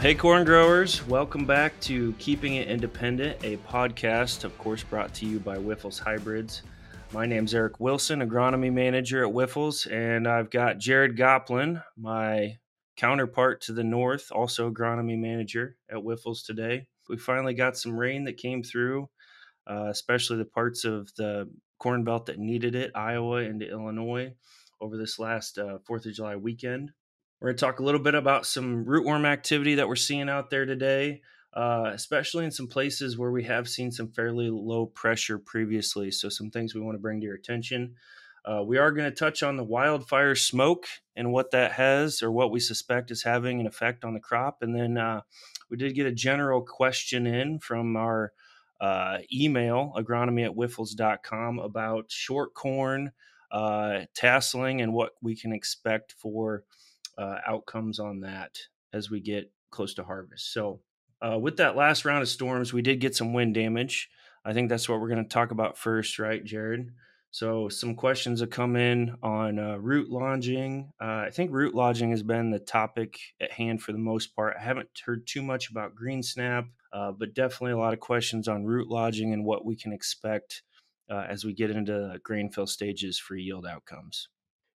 Hey, corn growers, welcome back to Keeping It Independent, a podcast, of course, brought to you by Wyffels Hybrids. My name's Eric Wilson, agronomy manager at Wyffels, and I've got Jared Goplen, my counterpart to the north, also agronomy manager at Wyffels today. We finally got some rain that came through, uh, especially the parts of the corn belt that needed it, Iowa into Illinois, over this last uh, 4th of July weekend. We're going to talk a little bit about some rootworm activity that we're seeing out there today, uh, especially in some places where we have seen some fairly low pressure previously. So, some things we want to bring to your attention. Uh, we are going to touch on the wildfire smoke and what that has or what we suspect is having an effect on the crop. And then uh, we did get a general question in from our uh, email, agronomy at wyffels.com, about short corn, uh, tasseling, and what we can expect for uh, outcomes on that as we get close to harvest. So, uh, with that last round of storms, we did get some wind damage. I think that's what we're going to talk about first, right, Jared? So, some questions have come in on uh, root lodging. Uh, I think root lodging has been the topic at hand for the most part. I haven't heard too much about green snap, uh, but definitely a lot of questions on root lodging and what we can expect uh, as we get into grain fill stages for yield outcomes.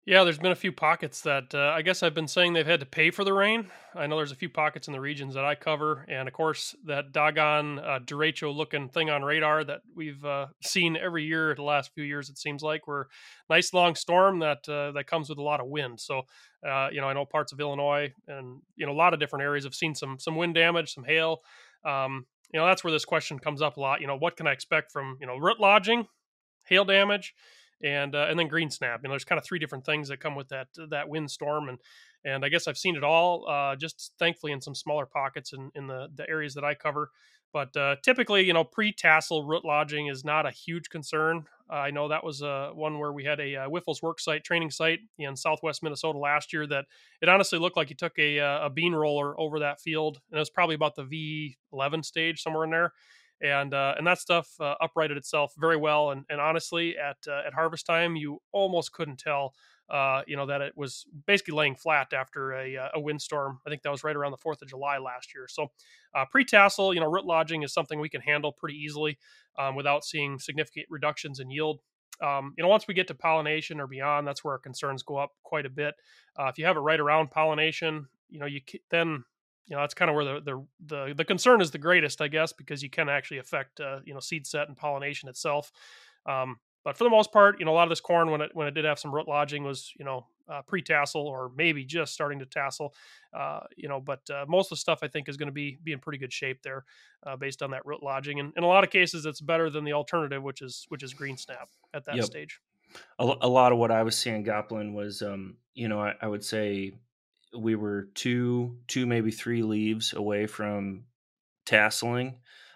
Yeah, there's been a few pockets that uh, I guess I've been saying they've had to pay for the rain. I know there's a few pockets in the regions that I cover, and of course that doggone uh, derecho looking thing on radar that we've uh, seen every year the last few years. It seems like we're nice long storm that uh, that comes with a lot of wind. So uh, you know I know parts of Illinois and you know a lot of different areas have seen some some wind damage, some hail. Um, you know that's where this question comes up a lot. You know what can I expect from you know root lodging, hail damage and uh, and then green snap. You know, there's kind of three different things that come with that that windstorm, and and I guess I've seen it all. Uh, just thankfully in some smaller pockets in in the the areas that I cover. But uh, typically, you know, pre-tassel root lodging is not a huge concern. I know that was uh, one where we had a uh, Wyffels work site, training site in Southwest Minnesota last year. That it honestly looked like you took a, uh, a bean roller over that field, and it was probably about the V11 stage somewhere in there and uh, and that stuff uh, uprighted itself very well. And, and honestly, at uh, at harvest time, you almost couldn't tell, uh, you know, that it was basically laying flat after a, uh, a windstorm. I think that was right around the Fourth of July last year. So uh, pre-tassel, you know, root lodging is something we can handle pretty easily um, without seeing significant reductions in yield. Um, you know, once we get to pollination or beyond, that's where our concerns go up quite a bit. if you have it right around pollination, you know, you then you know that's kind of where the, the the the concern is the greatest, I guess, because you can actually affect uh, you know seed set and pollination itself. Um, but for the most part, you know, a lot of this corn when it when it did have some root lodging was you know uh, pre-tassel or maybe just starting to tassel, uh, you know. But uh, most of the stuff I think is going to be be in pretty good shape there, uh, based on that root lodging. And in a lot of cases, it's better than the alternative, which is which is green snap at that yep. stage. A, a, lot of what I was seeing Goplen was, um, you know, I, I would say we were two, two maybe three leaves away from tasseling.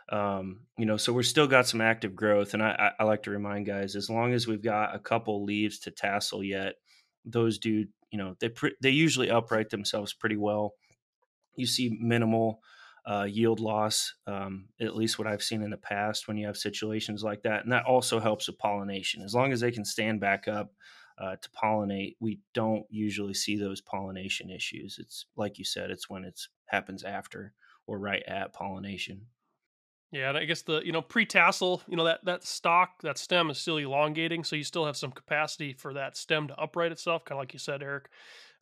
Um, you know, so we're still got some active growth, and I, I, like to remind guys as long as we've got a couple leaves to tassel yet, those do you know they pre- they usually upright themselves pretty well. You see minimal uh, yield loss, um, at least what I've seen in the past when you have situations like that, and that also helps with pollination. As long as they can stand back up, uh, to pollinate, we don't usually see those pollination issues. It's like you said, it's when it happens after or right at pollination. Yeah, and I guess the you know pre-tassel, you know that that stalk, that stem is still elongating, so you still have some capacity for that stem to upright itself, kind of like you said, Eric.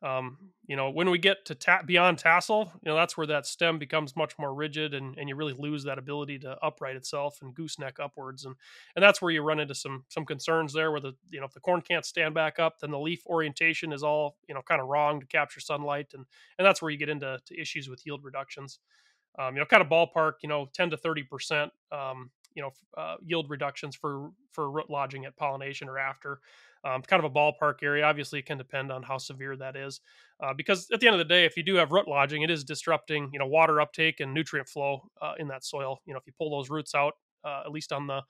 Um, you know, when we get to ta- beyond tassel, you know, that's where that stem becomes much more rigid and, and you really lose that ability to upright itself and gooseneck upwards. And, and that's where you run into some, some concerns there where the, you know, if the corn can't stand back up, then the leaf orientation is all, you know, kind of wrong to capture sunlight. And, and that's where you get into issues with yield reductions. Um, you know, kind of ballpark, you know, 10 to 30%, um, you know, uh, yield reductions for, for root lodging at pollination or after um, kind of a ballpark area. Obviously, it can depend on how severe that is, uh, because at the end of the day, if you do have root lodging, it is disrupting you know water uptake and nutrient flow uh, in that soil. You know, if you pull those roots out, uh, at least on the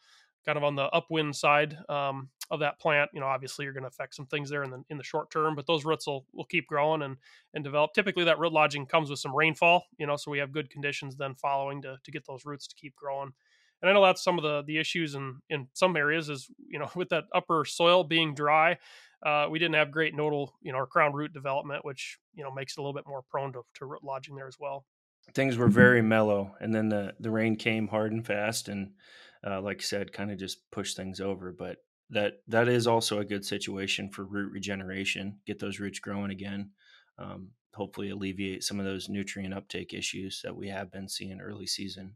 kind of on the upwind side um, of that plant, you know, obviously you're going to affect some things there in the in the short term, but those roots will will keep growing and and develop. Typically, that root lodging comes with some rainfall, you know, so we have good conditions then following to to get those roots to keep growing and I know that's some of the the issues in in some areas is you know with that upper soil being dry, uh, we didn't have great nodal you know or crown root development, which you know makes it a little bit more prone to, to root lodging there as well. things were very mellow, and then the the rain came hard and fast, and uh, like I said, kind of just pushed things over. But that that is also a good situation for root regeneration, get those roots growing again. Um, hopefully, alleviate some of those nutrient uptake issues that we have been seeing early season.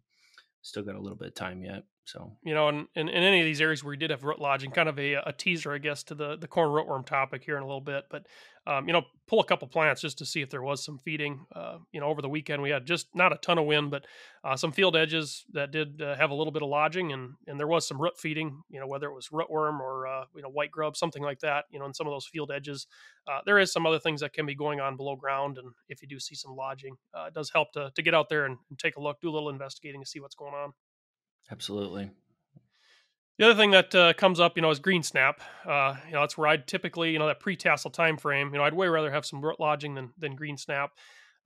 Still got a little bit of time yet. So you know, in, in, in, any of these areas where we did have root lodging, kind of a, a teaser, I guess, to the the corn rootworm topic here in a little bit. But um, you know, pull a couple plants just to see if there was some feeding. Uh, you know, over the weekend we had just not a ton of wind, but uh, some field edges that did uh, have a little bit of lodging, and and there was some root feeding. You know, whether it was rootworm or uh, you know white grub, something like that. You know, in some of those field edges, uh, there is some other things that can be going on below ground, and if you do see some lodging, uh, it does help to to get out there and, and take a look, do a little investigating to see what's going on. Absolutely. The other thing that uh, comes up, you know, is green snap. Uh, you know, that's where I'd typically, you know, that pre-tassel time frame. You know, I'd way rather have some lodging than than green snap.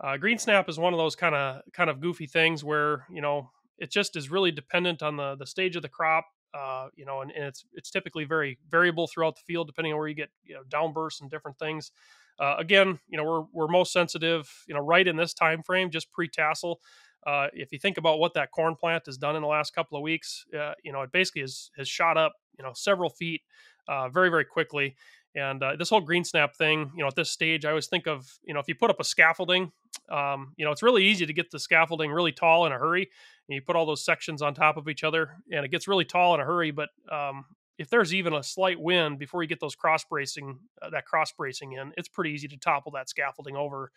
Uh, green snap is one of those kind of kind of goofy things where you know it just is really dependent on the the stage of the crop. Uh, you know, and, and, it's it's typically very variable throughout the field depending on where you get you know downbursts and different things. Uh, again, you know, we're we're most sensitive, you know, right in this time frame, just pre-tassel. Uh, if you think about what that corn plant has done in the last couple of weeks, uh, you know, it basically has, has shot up, you know, several feet uh, very, very quickly. And uh, this whole green snap thing, you know, at this stage, I always think of, you know, if you put up a scaffolding, um, you know, it's really easy to get the scaffolding really tall in a hurry. And you put all those sections on top of each other and it gets really tall in a hurry. But um, if there's even a slight wind before you get those cross bracing, uh, that cross bracing in, it's pretty easy to topple that scaffolding over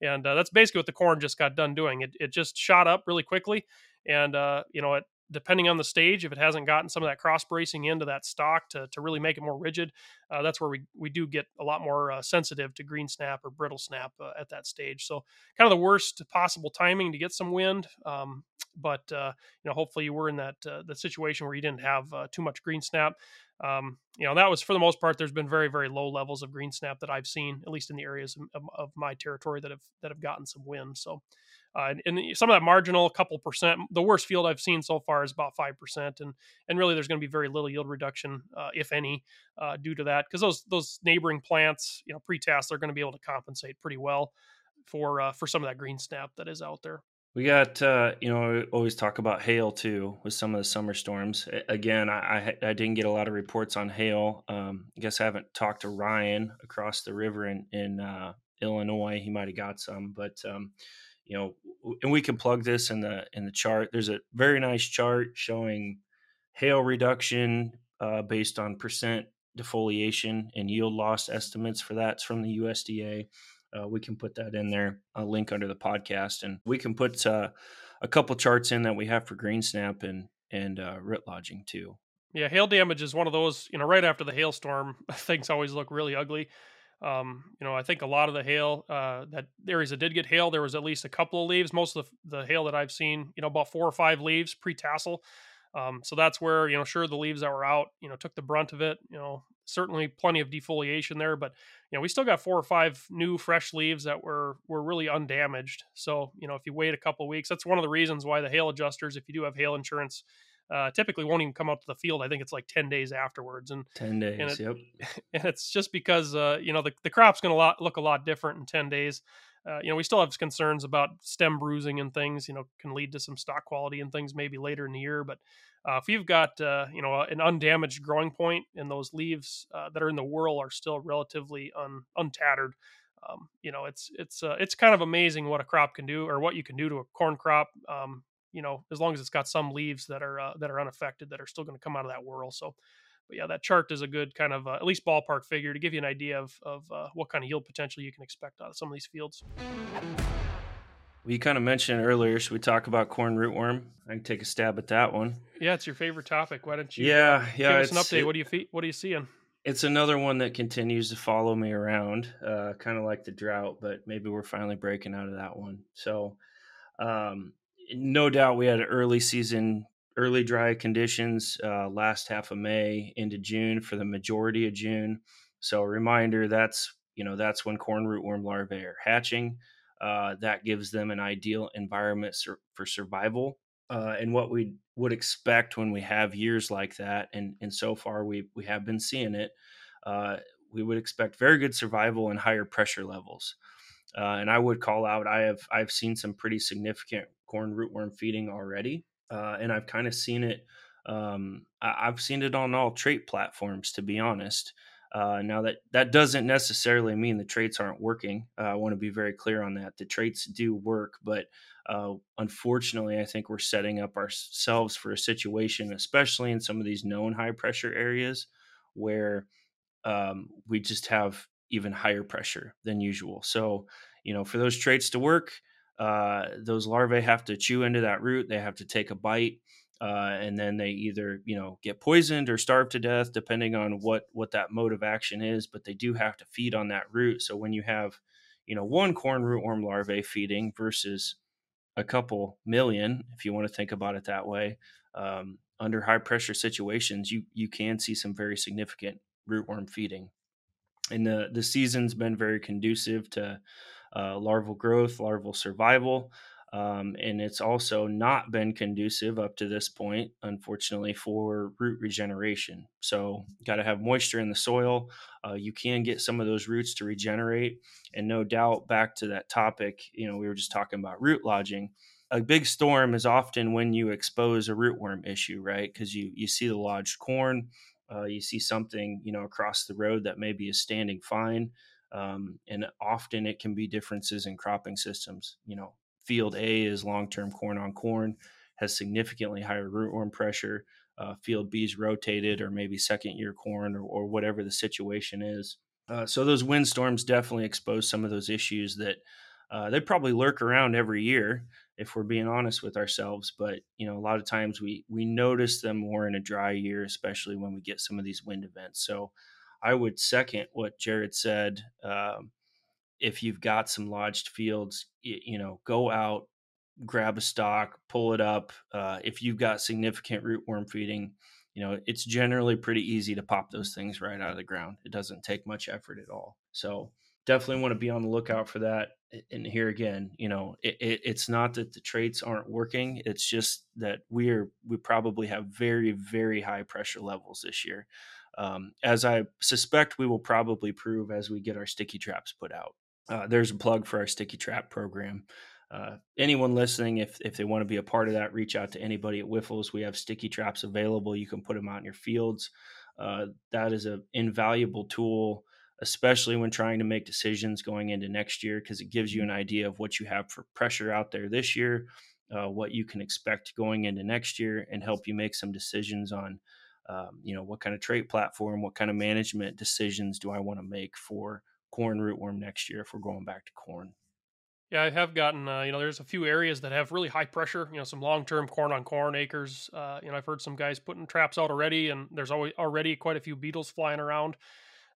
and uh, that's basically what the corn just got done doing. It, it just shot up really quickly, and uh, you know, it, depending on the stage, if it hasn't gotten some of that cross bracing into that stock to, to really make it more rigid, uh, that's where we, we do get a lot more uh, sensitive to green snap or brittle snap uh, at that stage. So kind of the worst possible timing to get some wind. Um, but uh, you know, hopefully you were in that the situation where you didn't have too much green snap. Um, you know, that was for the most part. There's been very very low levels of green snap that I've seen, at least in the areas of, of my territory that have that have gotten some wind. So. Uh, and, and, some of that marginal couple percent the worst field i've seen so far is about 5% and and really there's going to be very little yield reduction uh, if any uh, due to that because those those neighboring plants you know pre-task they're going to be able to compensate pretty well for uh, for some of that green snap that is out there we got, uh, you know, always talk about hail too with some of the summer storms. Again, I, I, I didn't get a lot of reports on hail. Um, I guess I haven't talked to Ryan across the river in in uh, Illinois. He might have got some, but um, you know, and we can plug this in the in the chart. There's a very nice chart showing hail reduction uh, based on percent defoliation and yield loss estimates for that. From the USDA uh, we can put that in there, a link under the podcast, and we can put uh, a couple charts in that we have for green snap and and uh, root lodging too. Yeah, hail damage is one of those. You know, right after the hailstorm, things always look really ugly. Um, you know, I think a lot of the hail uh, that areas that did get hail, there was at least a couple of leaves. Most of the, the hail that I've seen, you know, about four or five leaves pre tassel. Um, so that's where you know, sure, the leaves that were out, you know, took the brunt of it. You know, certainly plenty of defoliation there, but you know, we still got four or five new fresh leaves that were were really undamaged. So, you know, if you wait a couple weeks, that's one of the reasons why the hail adjusters, if you do have hail insurance, uh, typically won't even come out to the field. I think it's like 10 days afterwards. And 10 days, and it, yep. And it's just because, uh, you know, the, the crop's going to look a lot different in 10 days. Uh, you know, we still have concerns about stem bruising and things, you know, can lead to some stock quality and things maybe later in the year. But uh, if you've got uh, you know an undamaged growing point and those leaves uh, that are in the whorl are still relatively un, untattered, um, you know it's it's uh, it's kind of amazing what a crop can do or what you can do to a corn crop. Um, you know, as long as it's got some leaves that are uh, that are unaffected that are still going to come out of that whorl. So, but yeah, that chart is a good kind of uh, at least ballpark figure to give you an idea of of what kind of yield potential you can expect out of some of these fields. We kind of mentioned earlier. Should we talk about corn rootworm? I can take a stab at that one. Yeah, it's your favorite topic. Why don't you? Yeah, yeah. Give us an update. It, what do you What are you seeing? It's another one that continues to follow me around, uh, kind of like the drought, but maybe we're finally breaking out of that one. So, um, no doubt, we had early season, early dry conditions uh, last half of May into June for the majority of June. So, a reminder that's you know that's when corn rootworm larvae are hatching. Uh, that gives them an ideal environment sur- for survival uh, and what we would expect when we have years like that. And, and so far, we, we have been seeing it. Uh, we would expect very good survival and higher pressure levels. Uh, and I would call out I have I've seen some pretty significant corn rootworm feeding already, uh, and I've kind of seen it. Um, I, have seen it on all trait platforms, to be honest. Uh, now that that doesn't necessarily mean the traits aren't working. Uh, I want to be very clear on that. The traits do work, but uh, unfortunately, I think we're setting up ourselves for a situation, especially in some of these known high pressure areas, where um, we just have even higher pressure than usual. So, you know, for those traits to work, uh, those larvae have to chew into that root. They have to take a bite uh, and then they either you know get poisoned or starve to death depending on what what that mode of action is but they do have to feed on that root so when you have you know one corn rootworm larvae feeding versus a couple million if you want to think about it that way um, under high pressure situations you you can see some very significant rootworm feeding and the the season's been very conducive to uh, larval growth larval survival um, and it's also not been conducive up to this point, unfortunately, for root regeneration. So, got to have moisture in the soil. Uh, you can get some of those roots to regenerate. And no doubt, back to that topic, you know, we were just talking about root lodging. A big storm is often when you expose a rootworm issue, right? Because you you see the lodged corn, uh, you see something you know across the road that maybe is standing fine, um, and often it can be differences in cropping systems. You know, Field A is long term corn on corn, has significantly higher rootworm pressure. Uh, field B is rotated or maybe second year corn or, or whatever the situation is. Uh, so those windstorms definitely expose some of those issues that uh, they probably lurk around every year if we're being honest with ourselves. But you know, a lot of times we we notice them more in a dry year, especially when we get some of these wind events. So I would second what Jared said. Um, if you've got some lodged fields, you, you know, go out, grab a stock, pull it up. Uh, if you've got significant rootworm feeding, you know, it's generally pretty easy to pop those things right out of the ground. It doesn't take much effort at all. So definitely want to be on the lookout for that. And here again, you know, it, it, it's not that the traits aren't working. It's just that we are we probably have very very high pressure levels this year, um, as I suspect we will probably prove as we get our sticky traps put out uh, there's a plug for our sticky trap program. Uh, anyone listening, if if they want to be a part of that, reach out to anybody at Wyffels. We have sticky traps available. You can put them out in your fields. Uh, that is an invaluable tool, especially when trying to make decisions going into next year, because it gives you an idea of what you have for pressure out there this year, uh, what you can expect going into next year, and help you make some decisions on, um, you know, what kind of trait platform, what kind of management decisions do I want to make for corn rootworm next year if we're going back to corn. Yeah, I have gotten, uh, you know, there's a few areas that have really high pressure, you know, some long term corn on corn acres. Uh, you know, I've heard some guys putting traps out already, and there's always already quite a few beetles flying around,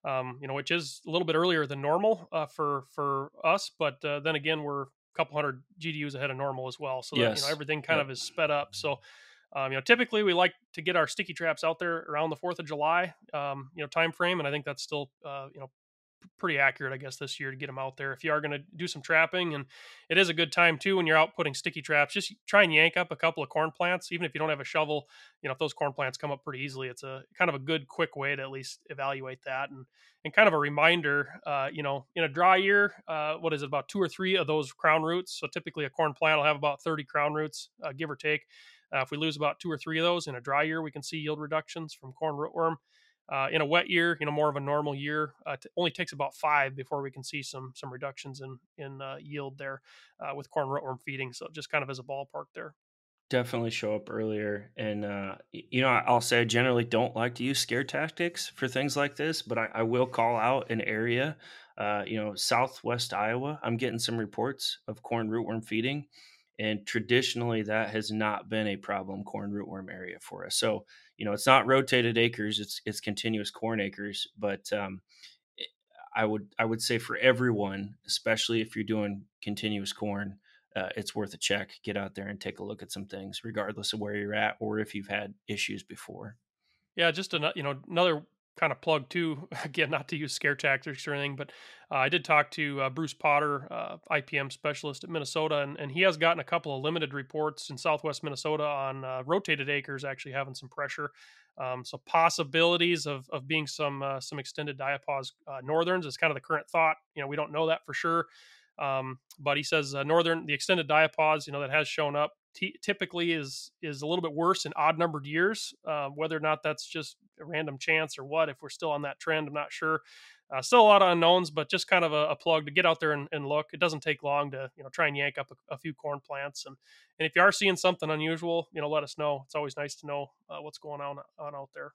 um, you know, which is a little bit earlier than normal uh, for for us. But uh, then again, we're a couple hundred GDUs ahead of normal as well. So, yes. that, you know, everything kind yep. of is sped up. So, um, you know, typically we like to get our sticky traps out there around the 4th of July, um, you know, time frame. And I think that's still, uh, you know, pretty accurate, I guess, this year to get them out there. If you are going to do some trapping, and it is a good time too when you're out putting sticky traps, just try and yank up a couple of corn plants, even if you don't have a shovel. You know, if those corn plants come up pretty easily, it's a kind of a good, quick way to at least evaluate that, and and kind of a reminder. Uh, you know, in a dry year, uh, what is it, about two or three of those crown roots? So typically, a corn plant will have about 30 crown roots, uh, give or take. Uh, if we lose about two or three of those in a dry year, we can see yield reductions from corn rootworm. Uh, in a wet year, you know, more of a normal year, uh, t- only takes about five before we can see some some reductions in in uh, yield there uh, with corn rootworm feeding. So just kind of as a ballpark there. Definitely show up earlier, and uh, you know, I'll say I generally don't like to use scare tactics for things like this, but I, I will call out an area. Uh, you know, Southwest Iowa. I'm getting some reports of corn rootworm feeding and traditionally that has not been a problem corn rootworm area for us. So you know it's not rotated acres it's it's continuous corn acres but um, i would i would say for everyone especially if you're doing continuous corn uh, it's worth a check get out there and take a look at some things regardless of where you're at or if you've had issues before. Yeah just another you know another kind of plug too again not to use scare tactics or anything but uh, i did talk to uh, bruce potter uh, ipm specialist at minnesota and, and he has gotten a couple of limited reports in southwest minnesota on uh, rotated acres actually having some pressure um, so possibilities of, of being some uh, some extended diapause uh, northerns is kind of the current thought you know we don't know that for sure Um, but he says northern the extended diapause, you know, that has shown up t- typically is is a little bit worse in odd numbered years. Uh, whether or not that's just a random chance or what, if we're still on that trend, I'm not sure. Uh, still a lot of unknowns, but just kind of a, a plug to get out there and, and, look. It doesn't take long to you know try and yank up a, a, few corn plants, and and if you are seeing something unusual, you know let us know. It's always nice to know uh, what's going on on out there.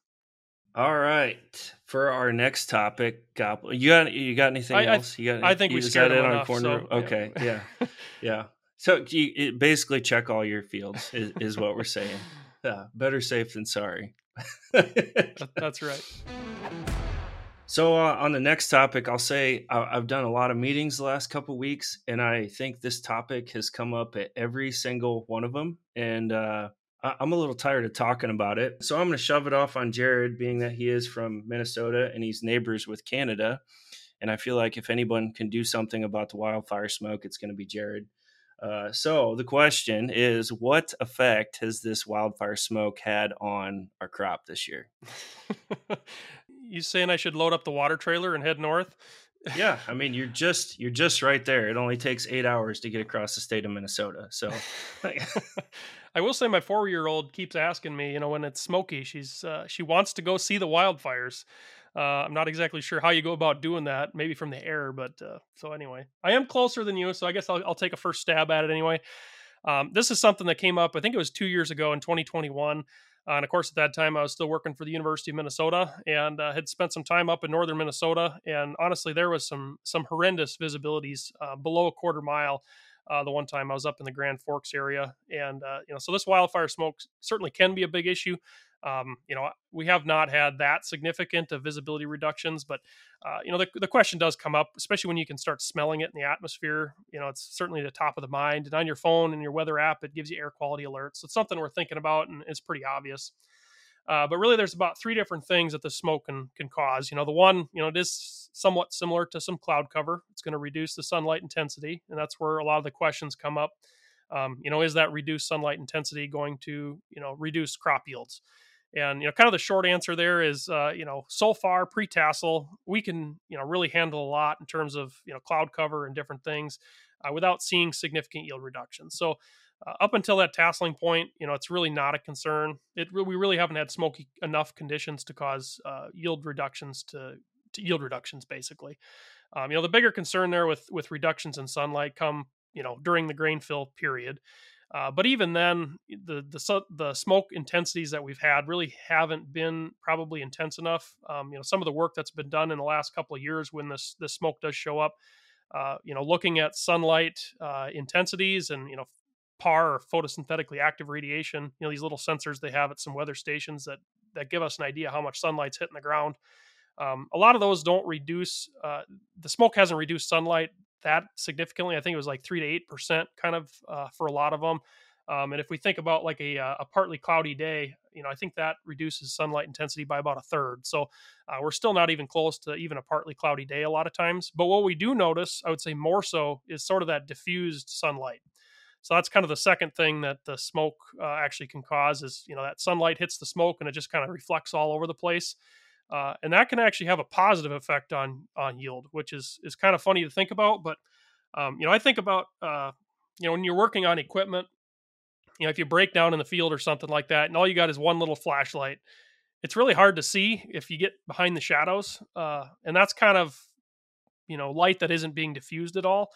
All right, for our next topic, you got you got anything I, else? You got? I think we scared it on corner. So, okay, yeah, yeah. So you, basically, check all your fields is, is what we're saying. Yeah, better safe than sorry. That's right. So uh, on the next topic, I'll say I've done a lot of meetings the last couple weeks, and I think this topic has come up at every single one of them. And uh, I'm a little tired of talking about it, so I'm going to shove it off on Jared, being that he is from Minnesota and he's neighbors with Canada. And I feel like if anyone can do something about the wildfire smoke, it's going to be Jared. Uh, so the question is, what effect has this wildfire smoke had on our crop this year? you saying I should load up the water trailer and head north? yeah, I mean you're just you're just right there. It only takes eight hours to get across the state of Minnesota. So, I will say my four year old keeps asking me, you know, when it's smoky, she's uh, she wants to go see the wildfires. Uh, I'm not exactly sure how you go about doing that, maybe from the air, but uh, so anyway, I am closer than you, so I guess I'll, I'll take a first stab at it anyway. Um, this is something that came up, I think it was two years ago in 2021. Uh, and of course, at that time, I was still working for the University of Minnesota and uh, had spent some time up in northern Minnesota. And honestly, there was some some horrendous visibilities uh, below a quarter mile. Uh, the one time I was up in the Grand Forks area, and uh, you know, so this wildfire smoke certainly can be a big issue. Um, you know, we have not had that significant of visibility reductions, but uh, you know, the, the question does come up, especially when you can start smelling it in the atmosphere. You know, it's certainly the top of the mind. And on your phone and your weather app, it gives you air quality alerts. So it's something we're thinking about, and it's pretty obvious. Uh, but really, there's about three different things that the smoke can can cause. You know, the one, you know, it is somewhat similar to some cloud cover. It's going to reduce the sunlight intensity, and that's where a lot of the questions come up. Um, you know, is that reduced sunlight intensity going to, you know, reduce crop yields? And you know, kind of the short answer there is, uh, you know, so far pre-tassel, we can you know really handle a lot in terms of you know cloud cover and different things uh, without seeing significant yield reduction. So uh, up until that tasseling point, you know, it's really not a concern. It we really haven't had smoky enough conditions to cause uh, yield reductions to, to yield reductions basically. Um, you know, the bigger concern there with with reductions in sunlight come you know during the grain fill period. Uh, but even then, the, the the smoke intensities that we've had really haven't been probably intense enough. Um, you know, some of the work that's been done in the last couple of years when this this smoke does show up, uh, you know, looking at sunlight uh, intensities and you know PAR or photosynthetically active radiation. You know, these little sensors they have at some weather stations that that give us an idea how much sunlight's hitting the ground. Um, a lot of those don't reduce. Uh, the smoke hasn't reduced sunlight that significantly. I think it was like three to eight percent, kind of uh, for a lot of them. Um, and if we think about like a, uh, a partly cloudy day, you know, I think that reduces sunlight intensity by about a third. So uh, we're still not even close to even a partly cloudy day a lot of times. But what we do notice, I would say more so, is sort of that diffused sunlight. So that's kind of the second thing that the smoke uh, actually can cause is, you know, that sunlight hits the smoke and it just kind of reflects all over the place uh, and that can actually have a positive effect on on yield, which is is kind of funny to think about. But um, you know, I think about uh, you know when you're working on equipment, you know, if you break down in the field or something like that, and all you got is one little flashlight, it's really hard to see if you get behind the shadows, uh, and that's kind of you know light that isn't being diffused at all.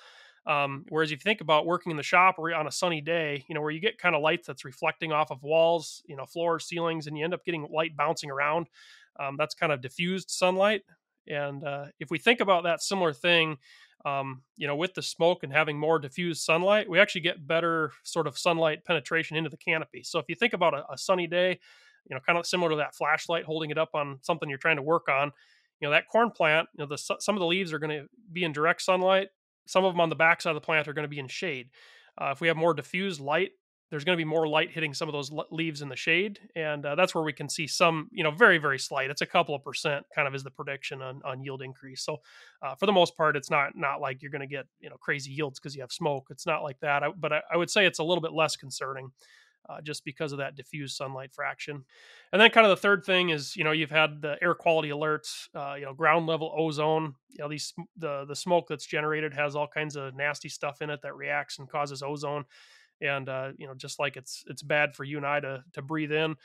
Um, whereas if you think about working in the shop or on a sunny day, you know, where you get kind of light that's reflecting off of walls, you know, floors, ceilings, and you end up getting light bouncing around. Um, that's kind of diffused sunlight. And uh, if we think about that similar thing, um, you know, with the smoke and having more diffused sunlight, we actually get better sort of sunlight penetration into the canopy. So if you think about a, a sunny day, you know, kind of similar to that flashlight holding it up on something you're trying to work on, you know, that corn plant, you know, the some of the leaves are going to be in direct sunlight. Some of them on the backside of the plant are going to be in shade. Uh, if we have more diffused light there's going to be more light hitting some of those leaves in the shade and uh, that's where we can see some you know very very slight it's a couple of percent kind of is the prediction on, on yield increase so uh, for the most part it's not not like you're going to get you know crazy yields because you have smoke it's not like that I, but I, I, would say it's a little bit less concerning uh, just because of that diffuse sunlight fraction. And then, kind of the third thing is, you know, you've had the air quality alerts, uh, you know, ground level ozone. You know, these the the smoke that's generated has all kinds of nasty stuff in it that reacts and causes ozone. And uh, you know, just like it's it's bad for you and I to to breathe in,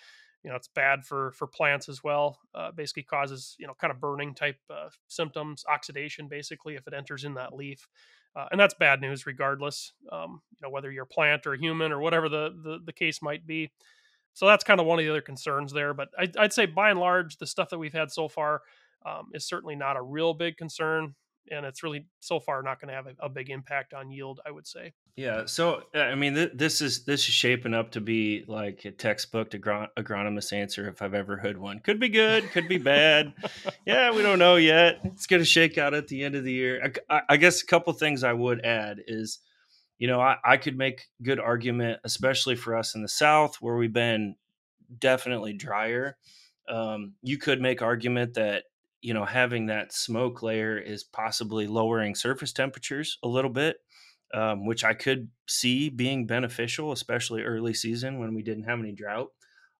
you know, it's bad for for plants as well. Uh, basically, causes you know kind of burning type uh, symptoms, oxidation, basically if it enters in that leaf uh, and that's bad news regardless um, you know whether you're plant or human or whatever the, the, the case might be. So that's kind of one of the other concerns there but I, would say by and large the stuff that we've had so far um, is certainly not a real big concern and it's really so far not going to have a, a, big impact on yield i would say. Yeah so i mean th- this is this is shaping up to be like a textbook agron- agronomist answer if i've ever heard one. Could be good could be bad. Yeah we don't know yet. It's going to shake out at the end of the year. I, I, guess a couple things i would add is you know I, I could make good argument especially for us in the south where we've been definitely drier. Um, you could make argument that you know having that smoke layer is possibly lowering surface temperatures a little bit um, which i could see being beneficial especially early season when we didn't have any drought.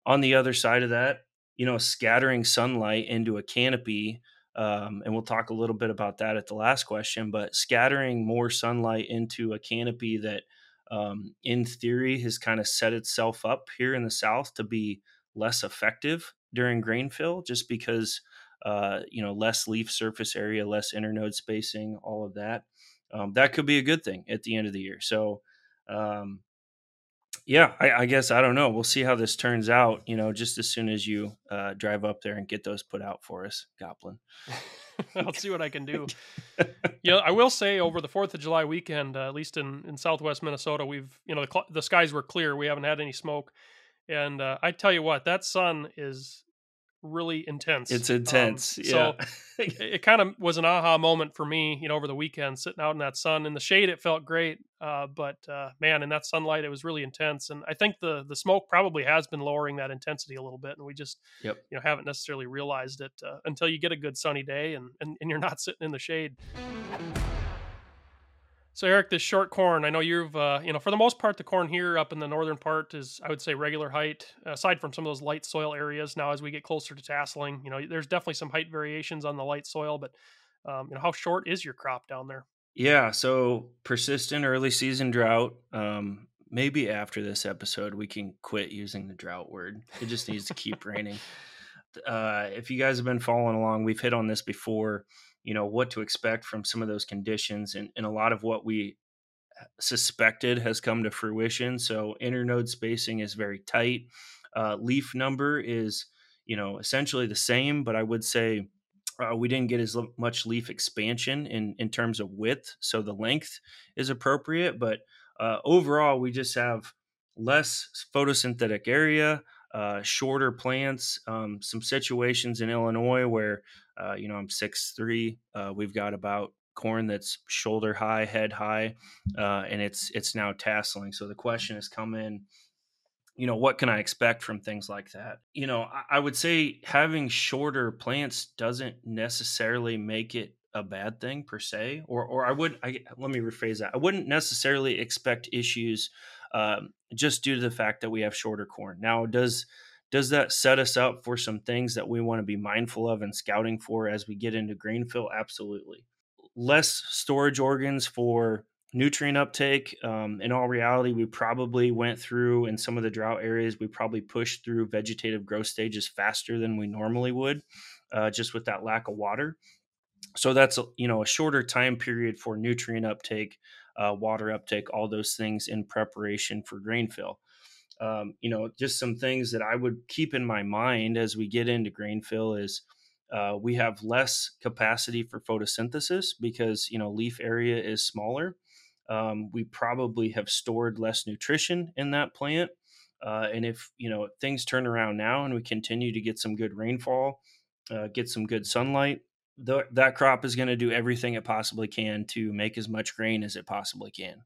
On the other side of that you know scattering sunlight into a canopy um, and we'll talk a little bit about that at the last question but scattering more sunlight into a canopy that um, in theory has kind of set itself up here in the south to be less effective during grain fill just because uh, you know, less leaf surface area, less internode spacing, all of that. Um, that could be a good thing at the end of the year. So, um, yeah, I, I, guess I don't know. We'll see how this turns out. You know, just as soon as you uh, drive up there and get those put out for us, Goplen. I'll see what I can do. you know, I will say over the Fourth of July weekend, uh, at least in, in Southwest Minnesota, we've you know the, the skies were clear. We haven't had any smoke, and uh, I tell you what, that sun is really intense. It's um, intense. Um, yeah. So it, it kind of was an aha moment for me, you know, over the weekend, sitting out in that sun. In the shade, it felt great, uh, but uh, man, in that sunlight, it was really intense. And I think the the smoke probably has been lowering that intensity a little bit, and we just, yep. you know, haven't necessarily realized it uh, until you get a good sunny day and, and and you're not sitting in the shade. So Eric, this short corn, I know you've, uh, you know, for the most part, the corn here up in the northern part is, I would say, regular height. Aside from some of those light soil areas, now as we get closer to tasseling, you know, there's definitely some height variations on the light soil. But, um, you know, how short is your crop down there? Yeah, so persistent early season drought. Um, maybe after this episode, we can quit using the drought word. It just needs to keep raining. Uh, if you guys have been following along, we've hit on this before you know what to expect from some of those conditions and, and a lot of what we suspected has come to fruition so internode spacing is very tight. Uh, leaf number is you know essentially the same but i would say uh, we didn't get as much leaf expansion in in terms of width so the length is appropriate but uh, overall we just have less photosynthetic area uh, shorter plants. Um, some situations in Illinois where, uh, you know, I'm six three. Uh, we've got about corn that's shoulder high, head high, uh, and it's it's now tasseling. So the question has come in. You know, what can I expect from things like that? You know, I, I would say having shorter plants doesn't necessarily make it a bad thing per se or or I would I let me rephrase that. I wouldn't necessarily expect issues um, just due to the fact that we have shorter corn. Now, does does that set us up for some things that we want to be mindful of and scouting for as we get into grain fill? Absolutely. Less storage organs for nutrient uptake. Um, in all reality, we probably went through in some of the drought areas, we probably pushed through vegetative growth stages faster than we normally would, uh, just with that lack of water. So that's you know a shorter time period for nutrient uptake uh, water uptake, all those things in preparation for grain fill. Um, you know, just some things that I would keep in my mind as we get into grain fill is uh, we have less capacity for photosynthesis because you know leaf area is smaller. Um, we probably have stored less nutrition in that plant, uh, and if you know things turn around now and we continue to get some good rainfall, uh, get some good sunlight, that crop is going to do everything it possibly can to make as much grain as it possibly can.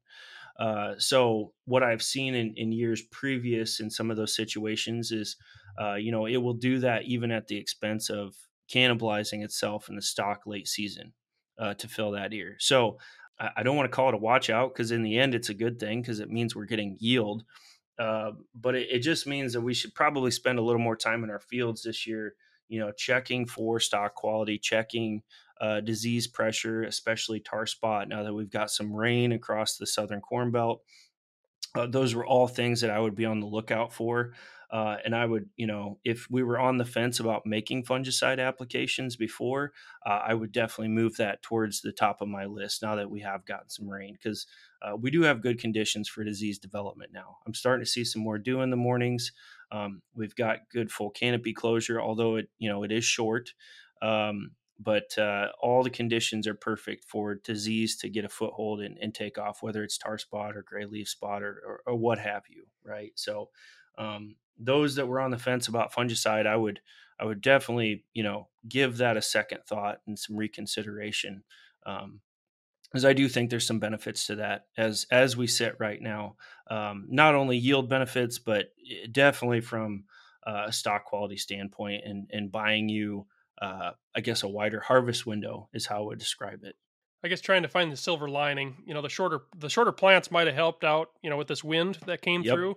Uh, so what I've seen in, in years previous in some of those situations is, uh, you know, it will do that even at the expense of cannibalizing itself in the stock late season uh, to fill that ear. So I, I don't want to call it a watch out because in the end it's a good thing because it means we're getting yield. uh, but it, it, just means that we should probably spend a little more time in our fields this year. You know, checking for stock quality, checking uh, disease pressure, especially tar spot. Now that we've got some rain across the southern corn belt, uh, those were all things that I would be on the lookout for. Uh, and I would, you know, if we were on the fence about making fungicide applications before, uh, I would definitely move that towards the top of my list now that we have gotten some rain because uh, we do have good conditions for disease development now. I'm starting to see some more dew in the mornings. Um, we've got good full canopy closure, although it, you know, it is short. Um, but uh, all the conditions are perfect for disease to get a foothold and, and, take off, whether it's tar spot or gray leaf spot or, or, or what have you, right? So um, those that were on the fence about fungicide, I would I would definitely you know give that a second thought and some reconsideration, um, because I do think there's some benefits to that as as we sit right now. Um, not only yield benefits, but eh, definitely from uh, a stock quality standpoint and and buying you. Uh, I guess a wider harvest window is how I would describe it. I guess trying to find the silver lining. You know, the shorter the shorter plants might have helped out. You know, with this wind that came yep. through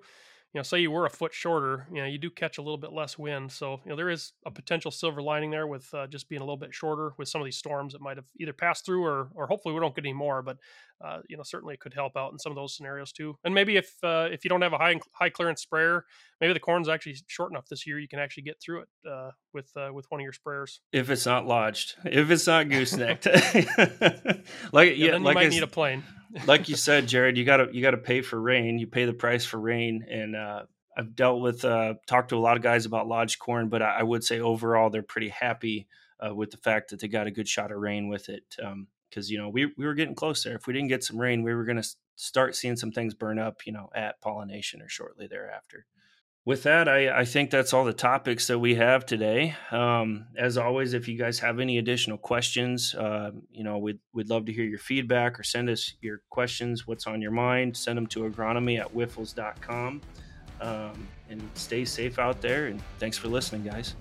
you know, say you were a foot shorter, you know, you do catch a little bit less wind. So, you know, there is a potential silver lining there with uh, just being a little bit shorter with some of these storms that might have either passed through or, or hopefully we don't get any more. But, uh, you know, certainly it could help out in some of those scenarios too. And maybe if uh, if you don't have a high high clearance sprayer, maybe the corn's actually short enough this year you can actually get through it uh, with uh, with one of your sprayers. If it's not lodged, if it's not goosenecked, like yeah, yeah like might need a plane like you said, Jared, you gotta you gotta pay for rain. You pay the price for rain, and uh, I've dealt with uh, talked to a lot of guys about lodge corn, but I, I would say overall they're pretty happy uh, with the fact that they got a good shot of rain with it. Because um, you know we we were getting close there. If we didn't get some rain, we were to start seeing some things burn up. You know, at pollination or shortly thereafter with that, I, I, think that's all the topics that we have today. Um, as always, if you guys have any additional questions, uh, you know, we'd, we'd love to hear your feedback or send us your questions, what's on your mind. Send them to agronomy at wyffels.com. Um, and stay safe out there. And thanks for listening, guys.